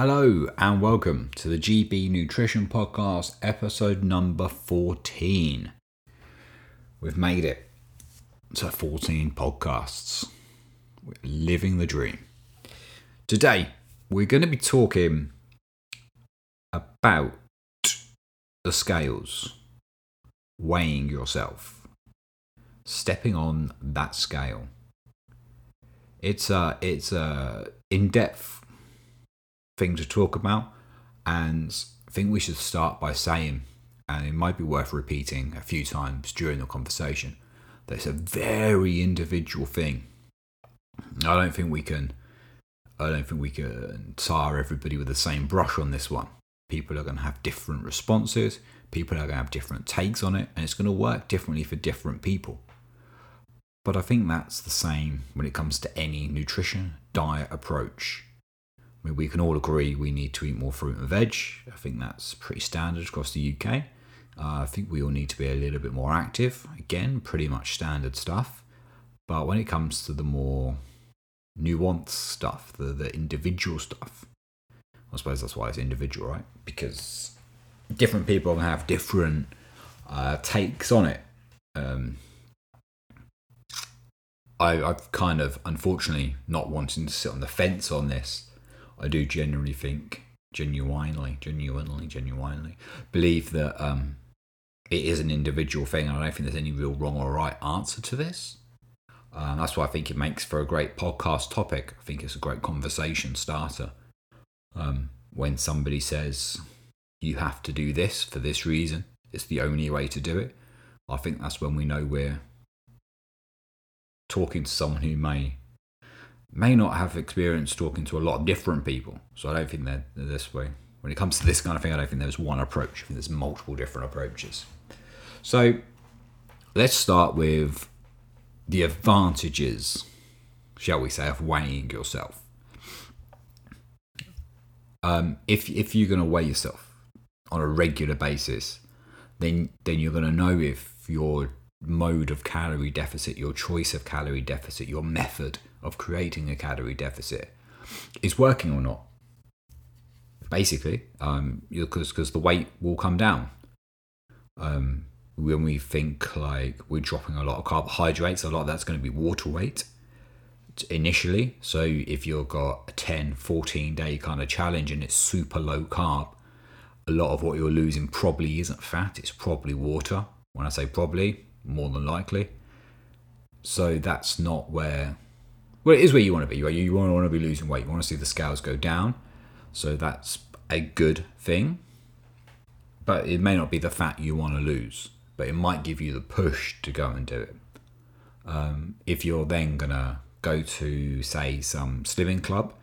Hello and welcome to the GB Nutrition Podcast, episode number 14. We've made it to 14 podcasts. We're living the dream. Today, we're going to be talking about the scales, weighing yourself, stepping on that scale. It's a it's a in-depth thing to talk about, and I think we should start by saying, and it might be worth repeating a few times during the conversation, that it's a very individual thing. I don't think we can. I don't think we can tar everybody with the same brush on this one. People are going to have different responses. People are going to have different takes on it, and it's going to work differently for different people. But I think that's the same when it comes to any nutrition diet approach. Mean, we can all agree we need to eat more fruit and veg. I think that's pretty standard across the UK. Uh, I think we all need to be a little bit more active. Again, pretty much standard stuff. But when it comes to the more nuanced stuff, the, the individual stuff, I suppose that's why it's individual, right? Because different people have different uh, takes on it. Um, I, I've kind of, unfortunately, not wanting to sit on the fence on this. I do genuinely think, genuinely, genuinely, genuinely believe that um, it is an individual thing. I don't think there's any real wrong or right answer to this. Um, that's why I think it makes for a great podcast topic. I think it's a great conversation starter. Um, when somebody says, you have to do this for this reason, it's the only way to do it. I think that's when we know we're talking to someone who may may not have experience talking to a lot of different people. So I don't think they're, this way. When it comes to this kind of thing, I don't think there's one approach. There's multiple different approaches. So let's start with the advantages, shall we say, of weighing yourself. Um, if if you're going to weigh yourself on a regular basis, then then you're going to know if your mode of calorie deficit, your choice of calorie deficit, your method of creating a calorie deficit is working or not. Basically, um, because because the weight will come down. Um, when we think like we're dropping a lot of carbohydrates, a lot of that's going to be water weight initially. So if you've got a 10, 14 day kind of challenge and it's super low carb, a lot of what you're losing probably isn't fat, it's probably water. When I say probably, more than likely. So that's not where, well, it is where you want to be. Right? You want to be losing weight. You want to see the scales go down. So that's a good thing. But it may not be the fat you want to lose, but it might give you the push to go and do it. Um, if you're then going to go to, say, some slimming club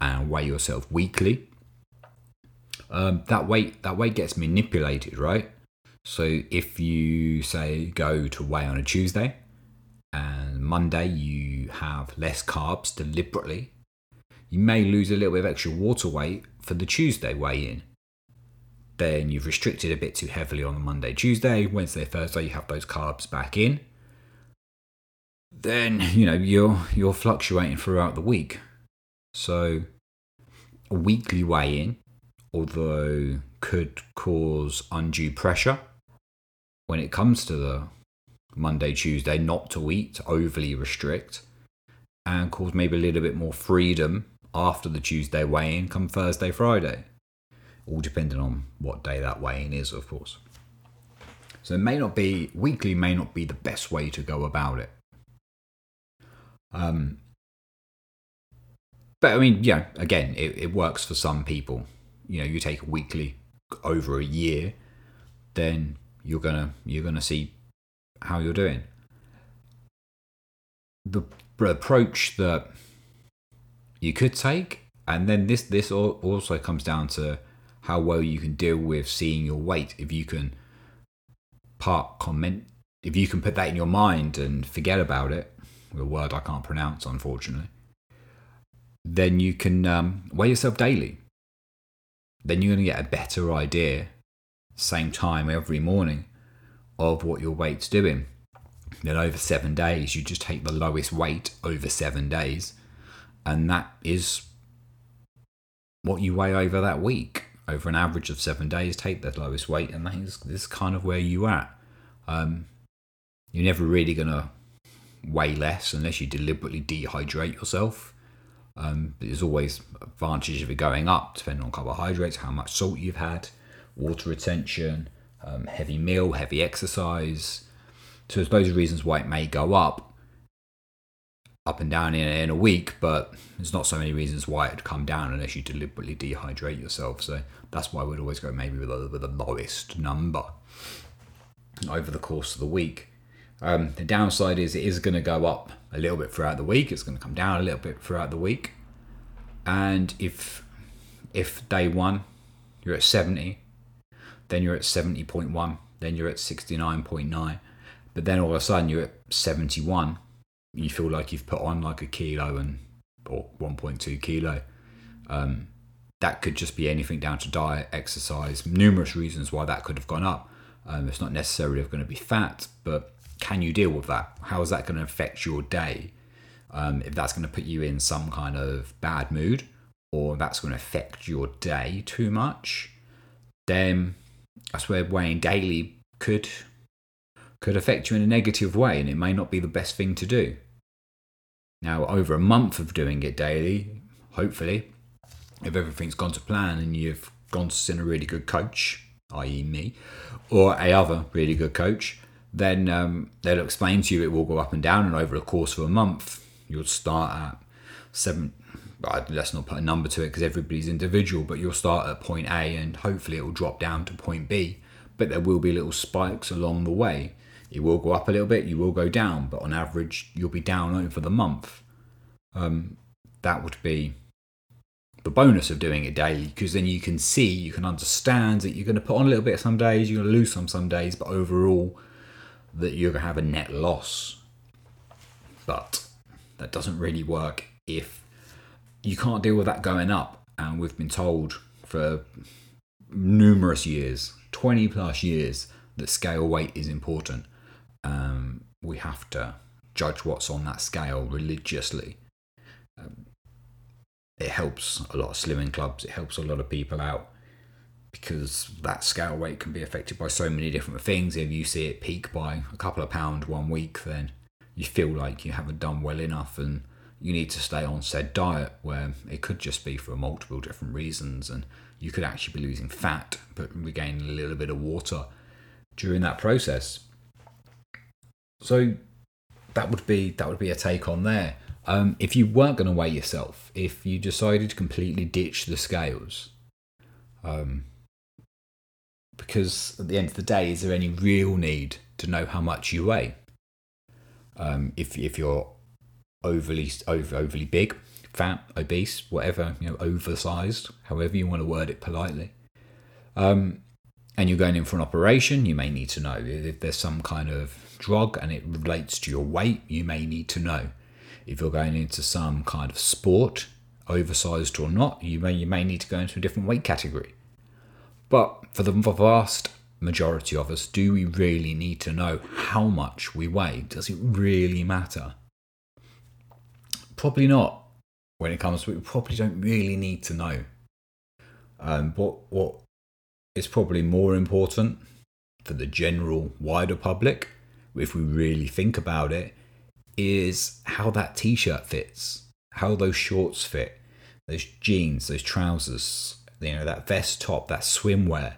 and weigh yourself weekly, um, that weight that weight gets manipulated, right? So if you say go to weigh on a Tuesday and Monday you have less carbs deliberately, you may lose a little bit of extra water weight for the Tuesday weigh in. Then you've restricted a bit too heavily on the Monday, Tuesday, Wednesday, Thursday, you have those carbs back in. Then, you know, you're you're fluctuating throughout the week. So a weekly weigh in, although could cause undue pressure when it comes to the Monday, Tuesday, not to eat, overly restrict, and cause maybe a little bit more freedom after the Tuesday weigh in come Thursday, Friday. All depending on what day that weigh in is, of course. So it may not be, weekly may not be the best way to go about it. Um, but I mean, yeah, again, it, it works for some people. You know, you take weekly over a year, then you're gonna you're gonna see how you're doing. The approach that you could take, and then this this also comes down to how well you can deal with seeing your weight. If you can part comment, if you can put that in your mind and forget about it, a word I can't pronounce, unfortunately, then you can um, weigh yourself daily. Then you're going to get a better idea same time every morning of what your weight's doing. Then over seven days, you just take the lowest weight over seven days, and that is what you weigh over that week. Over an average of seven days, take the lowest weight, and that is this is kind of where you at. Um, you're never really gonna weigh less unless you deliberately dehydrate yourself. Um, there's always advantage of it going up, depending on carbohydrates, how much salt you've had, water retention, um, heavy meal, heavy exercise. So there's those reasons why it may go up, up and down in, in a week, but there's not so many reasons why it'd come down unless you deliberately dehydrate yourself. So that's why we'd always go maybe with the, with the lowest number over the course of the week. Um, the downside is it is going to go up a little bit throughout the week. It's going to come down a little bit throughout the week. And if if day one you're at 70, then you're at 70.1, then you're at 69.9, but then all of a sudden you're at 71, you feel like you've put on like a kilo and or 1.2 kilo. Um, that could just be anything down to diet, exercise, numerous reasons why that could have gone up. Um, it's not necessarily going to be fat, but can you deal with that? How is that going to affect your day? Um, if that's going to put you in some kind of bad mood or that's going to affect your day too much, then that's where weighing daily could could affect you in a negative way and it may not be the best thing to do. Now, over a month of doing it daily, hopefully, if everything's gone to plan and you've gone to see a really good coach, i.e., me, or a other really good coach, then um, they'll explain to you it will go up and down, and over the course of a month, you'll start at seven. Let's not put a number to it because everybody's individual, but you'll start at point A and hopefully it will drop down to point B. But there will be little spikes along the way. It will go up a little bit, you will go down, but on average, you'll be down over the month. Um, that would be the bonus of doing it daily because then you can see, you can understand that you're going to put on a little bit some days, you're going to lose some some days, but overall, that you're going to have a net loss. But that doesn't really work if you can't deal with that going up. And we've been told for numerous years, 20 plus years, that scale weight is important. Um, we have to judge what's on that scale religiously. Um, it helps a lot of slimming clubs, it helps a lot of people out because that scale weight can be affected by so many different things. If you see it peak by a couple of pounds one week, then you feel like you haven't done well enough and you need to stay on said diet where it could just be for multiple different reasons and you could actually be losing fat but regaining a little bit of water during that process. So that would be that would be a take on there. Um, if you weren't going to weigh yourself, if you decided to completely ditch the scales, um, because at the end of the day, is there any real need to know how much you weigh? Um, if if you're overly over, overly big, fat, obese, whatever you know, oversized, however you want to word it politely, um, and you're going in for an operation, you may need to know if there's some kind of drug and it relates to your weight. You may need to know if you're going into some kind of sport, oversized or not. You may you may need to go into a different weight category. But for the vast majority of us, do we really need to know how much we weigh? Does it really matter? Probably not. When it comes to it, we probably don't really need to know. Um, what what is probably more important for the general wider public, if we really think about it, is how that t-shirt fits, how those shorts fit, those jeans, those trousers, you know, that vest top, that swimwear.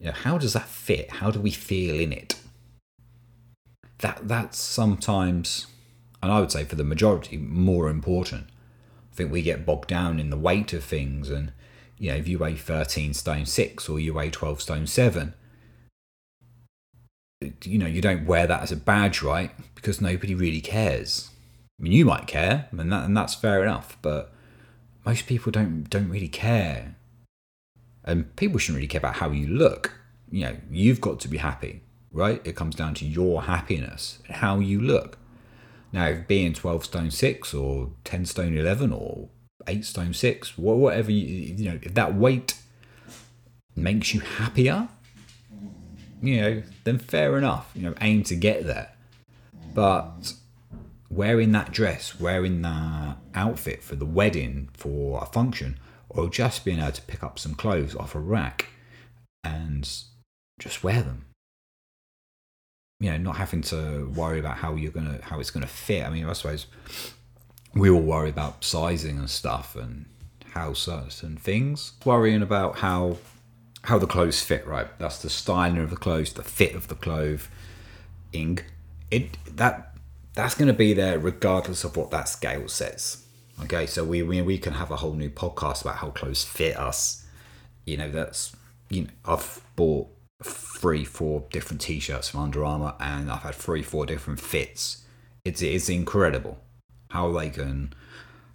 You know, how does that fit? How do we feel in it? That that's sometimes, and I would say for the majority, more important. I think we get bogged down in the weight of things, and you know, if you weigh 13 stone six or you weigh 12 stone seven, you know, you don't wear that as a badge, right? Because nobody really cares. I mean, you might care, and that and that's fair enough, but most people don't don't really care. And people shouldn't really care about how you look. You know, you've got to be happy, right? It comes down to your happiness how you look. Now, if being 12 stone 6 or 10 stone 11 or 8 stone 6, whatever, you, you know, if that weight makes you happier, you know, then fair enough. You know, aim to get there. But wearing that dress, wearing that outfit for the wedding, for a function, or just being able to pick up some clothes off a rack and just wear them. You know, not having to worry about how you're gonna how it's gonna fit. I mean, I suppose we all worry about sizing and stuff and how certain things. Worrying about how how the clothes fit, right? That's the styling of the clothes, the fit of the clothing. It that that's going to be there regardless of what that scale says. Okay, so we, we we can have a whole new podcast about how clothes fit us. You know, that's you know I've bought three, four different t-shirts from Under Armour, and I've had three, four different fits. It's it's incredible how they can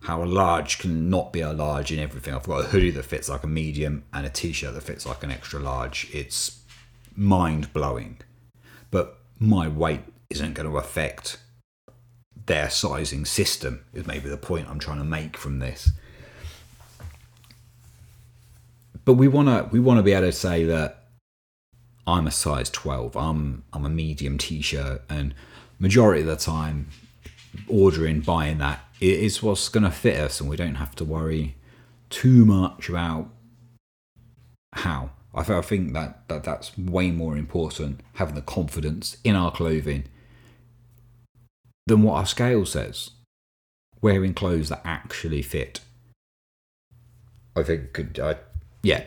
how a large can not be a large in everything. I've got a hoodie that fits like a medium and a t-shirt that fits like an extra large. It's mind blowing, but my weight isn't going to affect their sizing system. Is maybe the point I'm trying to make from this. But we want to we want to be able to say that I'm a size 12. I'm I'm a medium t-shirt and majority of the time ordering buying that is what's going to fit us and we don't have to worry too much about how. I think that, that that's way more important having the confidence in our clothing than what our scale says. Wearing clothes that actually fit. I think could I yeah.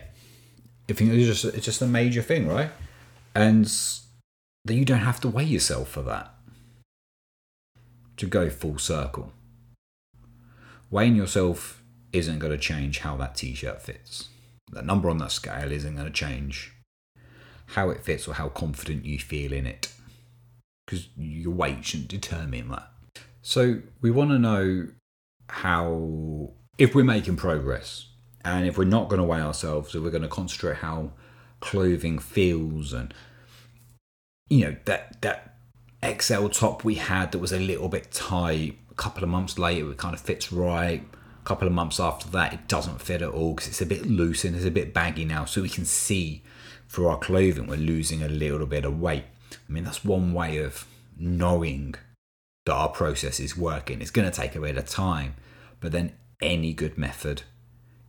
I think it's just it's just a major thing, right? And that you don't have to weigh yourself for that. To go full circle. Weighing yourself isn't going to change how that t shirt fits. The number on that scale isn't going to change how it fits or how confident you feel in it. Because your weight shouldn't determine that. So we want to know how, if we're making progress, and if we're not going to weigh ourselves, if we're going to concentrate how clothing feels and you know that that XL top we had that was a little bit tight. A couple of months later, it kind of fits right. A couple of months after that, it doesn't fit at all because it's a bit loose and it's a bit baggy now. So we can see through our clothing we're losing a little bit of weight. I mean, that's one way of knowing that our process is working. It's going to take a bit of time, but then any good method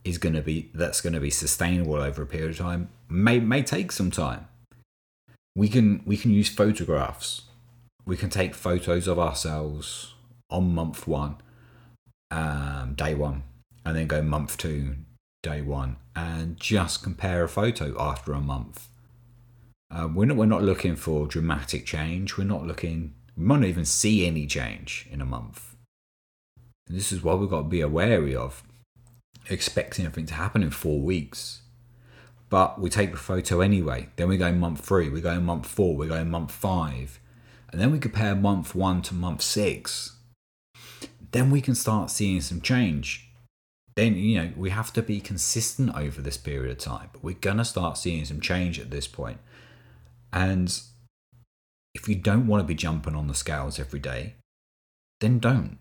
is going to be that's going to be sustainable over a period of time may may take some time we can we can use photographs. We can take photos of ourselves on month one um, day one and then go month two day one and just compare a photo after a month. Uh, we're, not, we're not looking for dramatic change. We're not looking we might not even see any change in a month. And this is what we've got to be wary of expecting everything to happen in four weeks. But we take the photo anyway. Then we go month three, we go month four, we go month five. And then we compare month one to month six. Then we can start seeing some change. Then, you know, we have to be consistent over this period of time. But we're going to start seeing some change at this point. And if you don't want to be jumping on the scales every day, then don't.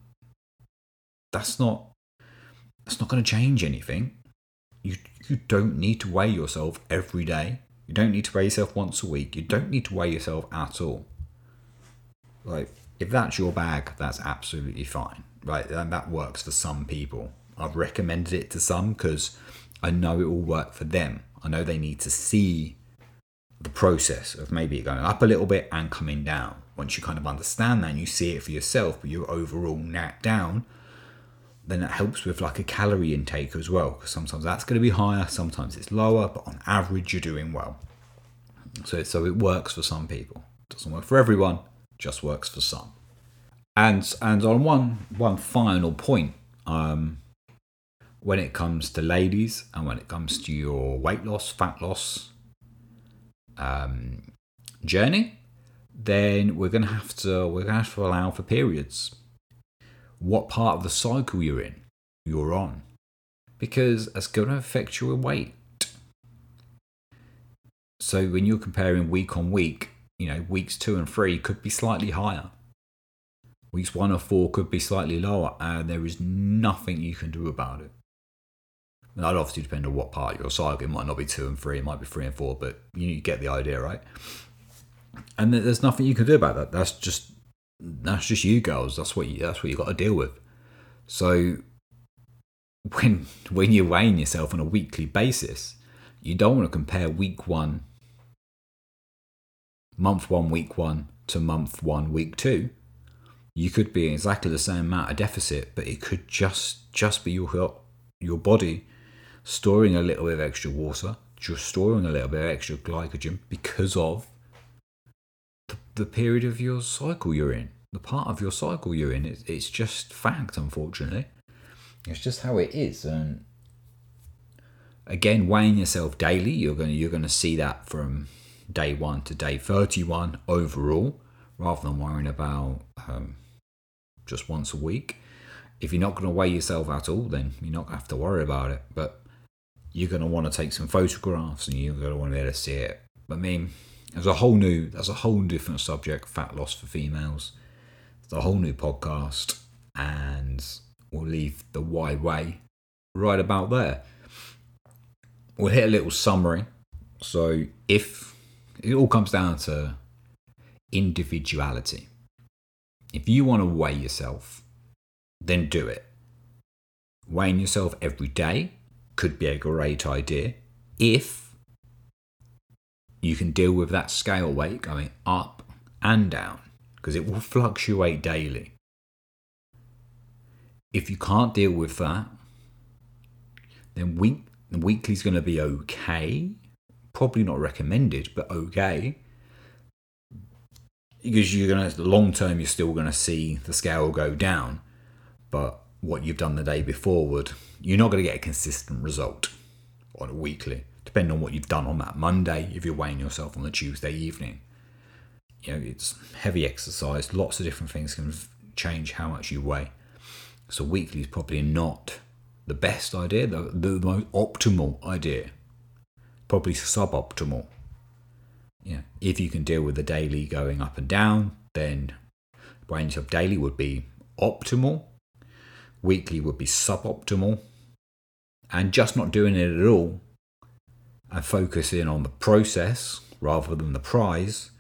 That's not that's not going to change anything. You, you don't need to weigh yourself every day. You don't need to weigh yourself once a week. You don't need to weigh yourself at all. Like, if that's your bag, that's absolutely fine, right? And that works for some people. I've recommended it to some because I know it will work for them. I know they need to see the process of maybe going up a little bit and coming down. Once you kind of understand that and you see it for yourself, but you're overall nap down, then it helps with like a calorie intake as well because sometimes that's going to be higher sometimes it's lower but on average you're doing well. So so it works for some people. Doesn't work for everyone just works for some. And and on one one final point um when it comes to ladies and when it comes to your weight loss fat loss um journey then we're to have to we're going to have to allow for periods what part of the cycle you're in, you're on, because that's going to affect your weight. So when you're comparing week on week, you know, weeks two and three could be slightly higher. Weeks one or four could be slightly lower, and there is nothing you can do about it. And that obviously depend on what part of your cycle. It might not be two and three, it might be three and four, but you get the idea, right? And there's nothing you can do about that. That's just that's just you girls. That's what you, that's what you got to deal with. So when when you're weighing yourself on a weekly basis, you don't want to compare week one, month one, week one to month one, week two. You could be exactly the same amount of deficit, but it could just just be your your body storing a little bit of extra water, just storing a little bit of extra glycogen because of the, period of your cycle you're in, the part of your cycle you're in. It's, it's just fact, unfortunately. It's just how it is, and again, weighing yourself daily, you're to, you're to see that from day one to day 31 overall, rather than worrying about um, just once a week. If you're not to weigh yourself at all, then you're not to have to worry about it. But you're to want to take some photographs and you're to want to be able to see it. I mean, there's a whole new, that's a whole different subject, fat loss for females. It's a whole new podcast, and we'll leave the why way right about there. We'll hit a little summary. So, if it all comes down to individuality, if you want to weigh yourself, then do it. Weighing yourself every day could be a great idea if you can deal with that scale weight going up and down because it will fluctuate daily. If you can't deal with that, then week the weekly is going to be okay. Probably not recommended, but okay. Because you're going to long term, you're still going to see the scale go down, but what you've done the day before would you're not going to get a consistent result on a weekly, depending on what you've done on that Monday. If you're weighing yourself on the Tuesday evening, you know it's heavy exercise. Lots of different things can change how much you weigh. So weekly is probably not the best idea, the, the most optimal idea. Probably suboptimal. Yeah, if you can deal with the daily going up and down, then weighing yourself daily would be optimal weekly would be suboptimal, and just not doing it at all and focus in on the process rather than the prize.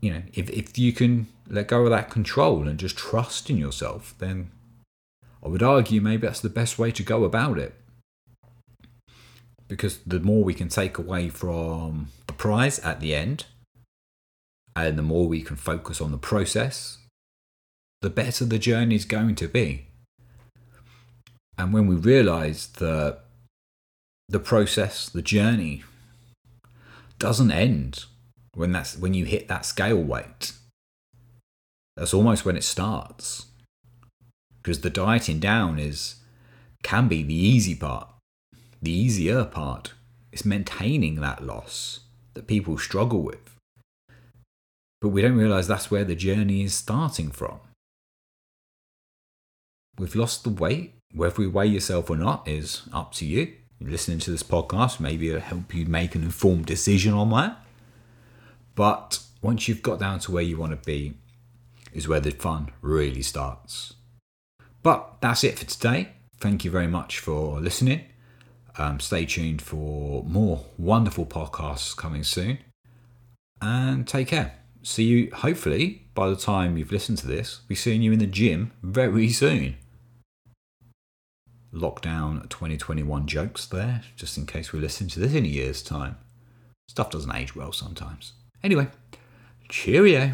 You know, if, if you can let go of that control and just trust in yourself, then I would argue maybe that's the best way to go about it. Because the more we can take away from the prize at the end, and the more we can focus on the process, the better the journey is going to be. And when we realize that the process, the journey, doesn't end when that's when you hit that scale weight. That's almost when it starts. Because the dieting down is can be the easy part. The easier part is maintaining that loss that people struggle with. But we don't realize that's where the journey is starting from we've lost the weight. Whether you weigh yourself or not is up to you. Listening to this podcast, maybe it'll help you make an informed decision on that. But once you've got down to where you want to be, is where the fun really starts. But that's it for today. Thank you very much for listening. Um, stay tuned for more wonderful podcasts coming soon. And take care. See you, hopefully, by the time you've listened to this, be seeing you in the gym very soon lockdown 2021 jokes there, just in case we listen to this in a year's time. Stuff doesn't age well sometimes. Anyway, cheerio.